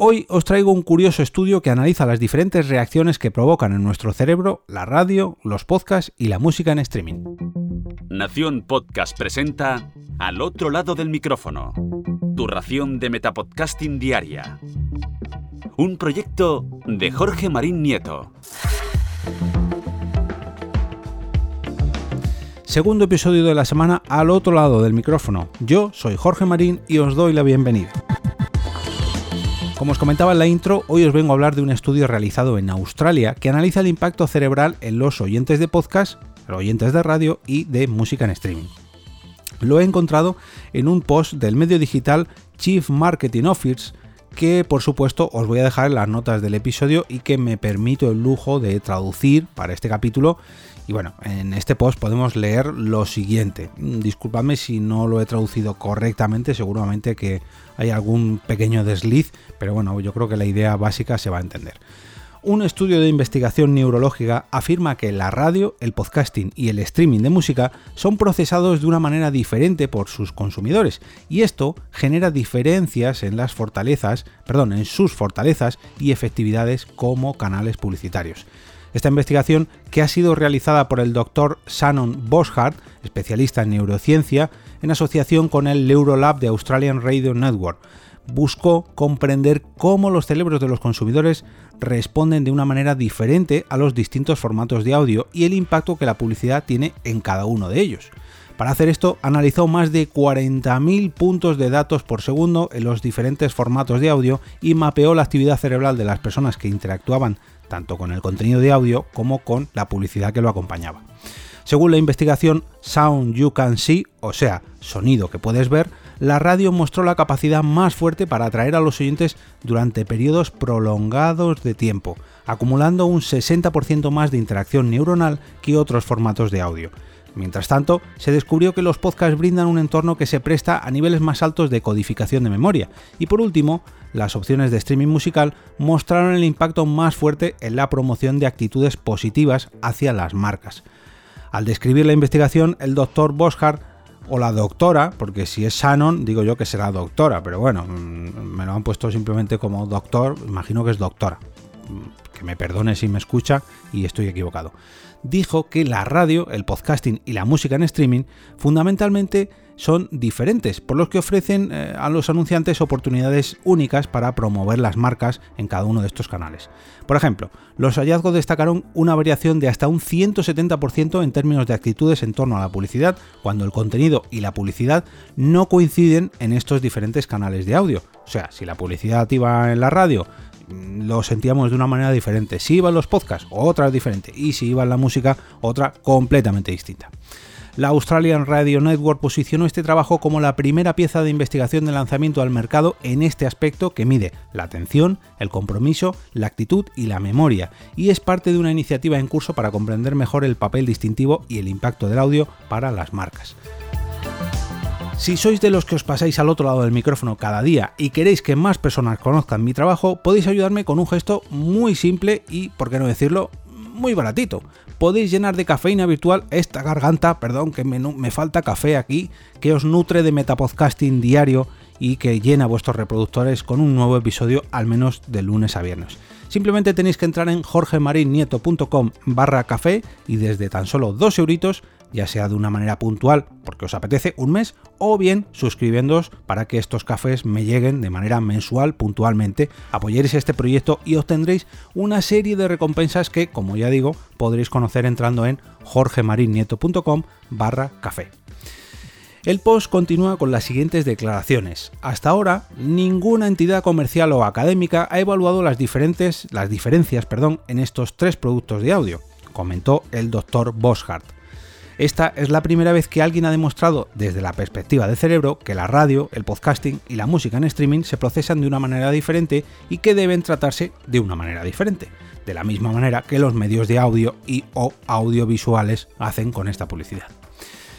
Hoy os traigo un curioso estudio que analiza las diferentes reacciones que provocan en nuestro cerebro la radio, los podcasts y la música en streaming. Nación Podcast presenta Al otro lado del micrófono, tu ración de Metapodcasting diaria. Un proyecto de Jorge Marín Nieto. Segundo episodio de la semana al otro lado del micrófono. Yo soy Jorge Marín y os doy la bienvenida. Como os comentaba en la intro, hoy os vengo a hablar de un estudio realizado en Australia que analiza el impacto cerebral en los oyentes de podcast, los oyentes de radio y de música en streaming. Lo he encontrado en un post del medio digital Chief Marketing Office que por supuesto os voy a dejar en las notas del episodio y que me permito el lujo de traducir para este capítulo. Y bueno, en este post podemos leer lo siguiente. Disculpadme si no lo he traducido correctamente, seguramente que hay algún pequeño desliz, pero bueno, yo creo que la idea básica se va a entender. Un estudio de investigación neurológica afirma que la radio, el podcasting y el streaming de música son procesados de una manera diferente por sus consumidores y esto genera diferencias en las fortalezas, perdón, en sus fortalezas y efectividades como canales publicitarios. Esta investigación, que ha sido realizada por el doctor Shannon Boschart, especialista en neurociencia, en asociación con el Neurolab de Australian Radio Network, buscó comprender cómo los cerebros de los consumidores responden de una manera diferente a los distintos formatos de audio y el impacto que la publicidad tiene en cada uno de ellos. Para hacer esto, analizó más de 40.000 puntos de datos por segundo en los diferentes formatos de audio y mapeó la actividad cerebral de las personas que interactuaban tanto con el contenido de audio como con la publicidad que lo acompañaba. Según la investigación Sound You Can See, o sea, sonido que puedes ver, la radio mostró la capacidad más fuerte para atraer a los oyentes durante periodos prolongados de tiempo, acumulando un 60% más de interacción neuronal que otros formatos de audio. Mientras tanto, se descubrió que los podcasts brindan un entorno que se presta a niveles más altos de codificación de memoria. Y por último, las opciones de streaming musical mostraron el impacto más fuerte en la promoción de actitudes positivas hacia las marcas. Al describir la investigación, el doctor Boschart o la doctora, porque si es Shannon, digo yo que será doctora, pero bueno, mm, me lo han puesto simplemente como doctor, imagino que es doctora. Que me perdone si me escucha y estoy equivocado. Dijo que la radio, el podcasting y la música en streaming fundamentalmente son diferentes, por lo que ofrecen eh, a los anunciantes oportunidades únicas para promover las marcas en cada uno de estos canales. Por ejemplo, los hallazgos destacaron una variación de hasta un 170% en términos de actitudes en torno a la publicidad, cuando el contenido y la publicidad no coinciden en estos diferentes canales de audio. O sea, si la publicidad iba en la radio, mm, lo sentíamos de una manera diferente. Si iba en los podcasts, otra diferente. Y si iba en la música, otra completamente distinta. La Australian Radio Network posicionó este trabajo como la primera pieza de investigación de lanzamiento al mercado en este aspecto que mide la atención, el compromiso, la actitud y la memoria, y es parte de una iniciativa en curso para comprender mejor el papel distintivo y el impacto del audio para las marcas. Si sois de los que os pasáis al otro lado del micrófono cada día y queréis que más personas conozcan mi trabajo, podéis ayudarme con un gesto muy simple y, por qué no decirlo, muy baratito. Podéis llenar de cafeína virtual esta garganta, perdón, que me, me falta café aquí, que os nutre de metapodcasting diario y que llena vuestros reproductores con un nuevo episodio al menos de lunes a viernes. Simplemente tenéis que entrar en jorgemarinieto.com barra café y desde tan solo 2 euritos ya sea de una manera puntual porque os apetece un mes o bien suscribiéndoos para que estos cafés me lleguen de manera mensual puntualmente, apoyaréis este proyecto y obtendréis una serie de recompensas que, como ya digo, podréis conocer entrando en jorgemarinieto.com barra café. El post continúa con las siguientes declaraciones. Hasta ahora, ninguna entidad comercial o académica ha evaluado las, diferentes, las diferencias perdón, en estos tres productos de audio, comentó el Dr. Boschart. Esta es la primera vez que alguien ha demostrado desde la perspectiva del cerebro que la radio, el podcasting y la música en streaming se procesan de una manera diferente y que deben tratarse de una manera diferente, de la misma manera que los medios de audio y o audiovisuales hacen con esta publicidad.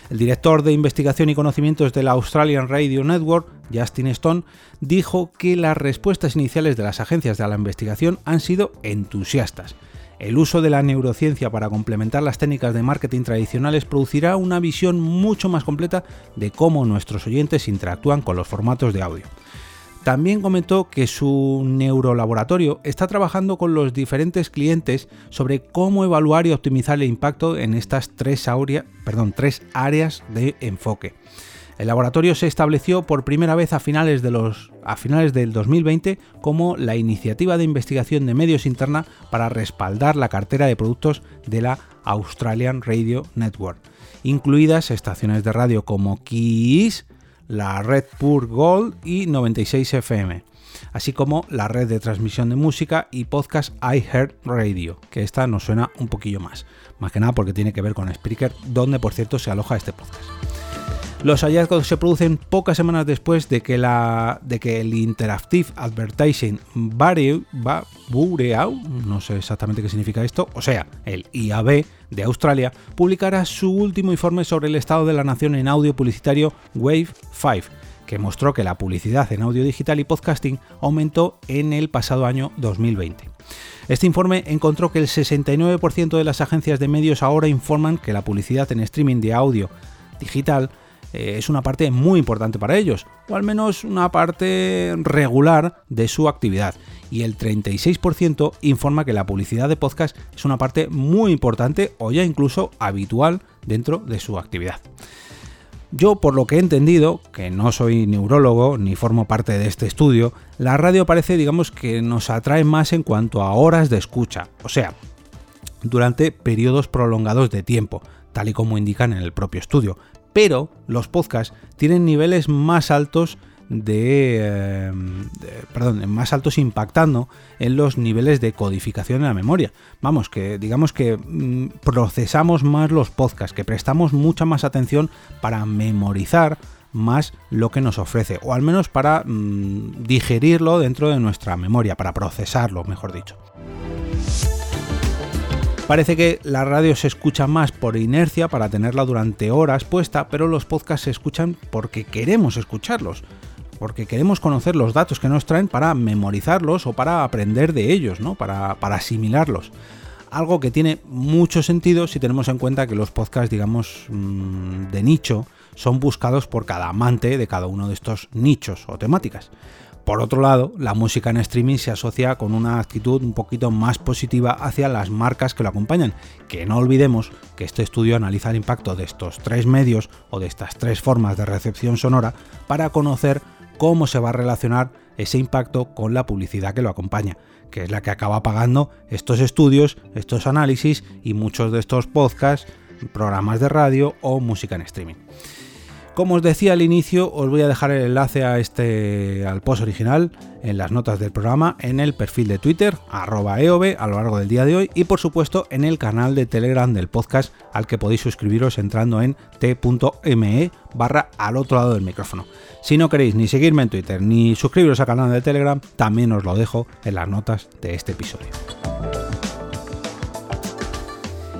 El director de investigación y conocimientos de la Australian Radio Network, Justin Stone, dijo que las respuestas iniciales de las agencias de la investigación han sido entusiastas el uso de la neurociencia para complementar las técnicas de marketing tradicionales producirá una visión mucho más completa de cómo nuestros oyentes interactúan con los formatos de audio. También comentó que su neurolaboratorio está trabajando con los diferentes clientes sobre cómo evaluar y optimizar el impacto en estas tres, tres áreas de enfoque. El laboratorio se estableció por primera vez a finales, de los, a finales del 2020 como la iniciativa de investigación de medios interna para respaldar la cartera de productos de la Australian Radio Network, incluidas estaciones de radio como Kiss, la Red Pure Gold y 96 FM, así como la red de transmisión de música y podcast iHeart Radio, que esta nos suena un poquillo más, más que nada porque tiene que ver con Spreaker, donde por cierto se aloja este podcast. Los hallazgos se producen pocas semanas después de que, la, de que el Interactive Advertising Bureau, no sé exactamente qué significa esto, o sea, el IAB de Australia, publicara su último informe sobre el estado de la nación en audio publicitario Wave 5, que mostró que la publicidad en audio digital y podcasting aumentó en el pasado año 2020. Este informe encontró que el 69% de las agencias de medios ahora informan que la publicidad en streaming de audio digital eh, es una parte muy importante para ellos, o al menos una parte regular de su actividad. Y el 36% informa que la publicidad de podcast es una parte muy importante o ya incluso habitual dentro de su actividad. Yo, por lo que he entendido, que no soy neurólogo ni formo parte de este estudio, la radio parece, digamos, que nos atrae más en cuanto a horas de escucha, o sea, durante periodos prolongados de tiempo, tal y como indican en el propio estudio, pero los podcasts tienen niveles más altos eh, de, perdón, más altos impactando en los niveles de codificación de la memoria. Vamos, que digamos que mm, procesamos más los podcasts, que prestamos mucha más atención para memorizar más lo que nos ofrece, o al menos para mm, digerirlo dentro de nuestra memoria, para procesarlo, mejor dicho. Parece que la radio se escucha más por inercia para tenerla durante horas puesta, pero los podcasts se escuchan porque queremos escucharlos, porque queremos conocer los datos que nos traen para memorizarlos o para aprender de ellos, ¿no? para, asimilarlos. Algo que tiene mucho sentido si tenemos en cuenta que los podcasts, digamos, mm, de nicho, son buscados por cada amante de cada uno de estos nichos o temáticas. Por otro lado, la música en streaming se asocia con una actitud un poquito más positiva hacia las marcas que lo acompañan, que no olvidemos que este estudio analiza el impacto de estos tres medios o de estas tres formas de recepción sonora para conocer cómo se va a relacionar ese impacto con la publicidad que lo acompaña, que es la que acaba pagando estos estudios, estos análisis y muchos de estos podcasts, programas de radio o música en streaming. Como os decía al inicio, os voy a dejar el enlace a este, al post original en las notas del programa, en el perfil de Twitter, arroba EOB, a lo largo del día de hoy, y por supuesto en el canal de Telegram del podcast, al que podéis suscribiros entrando en t.me barra al otro lado del micrófono. Si no queréis ni seguirme en Twitter ni suscribiros al canal de Telegram, también os lo dejo en las notas de este episodio.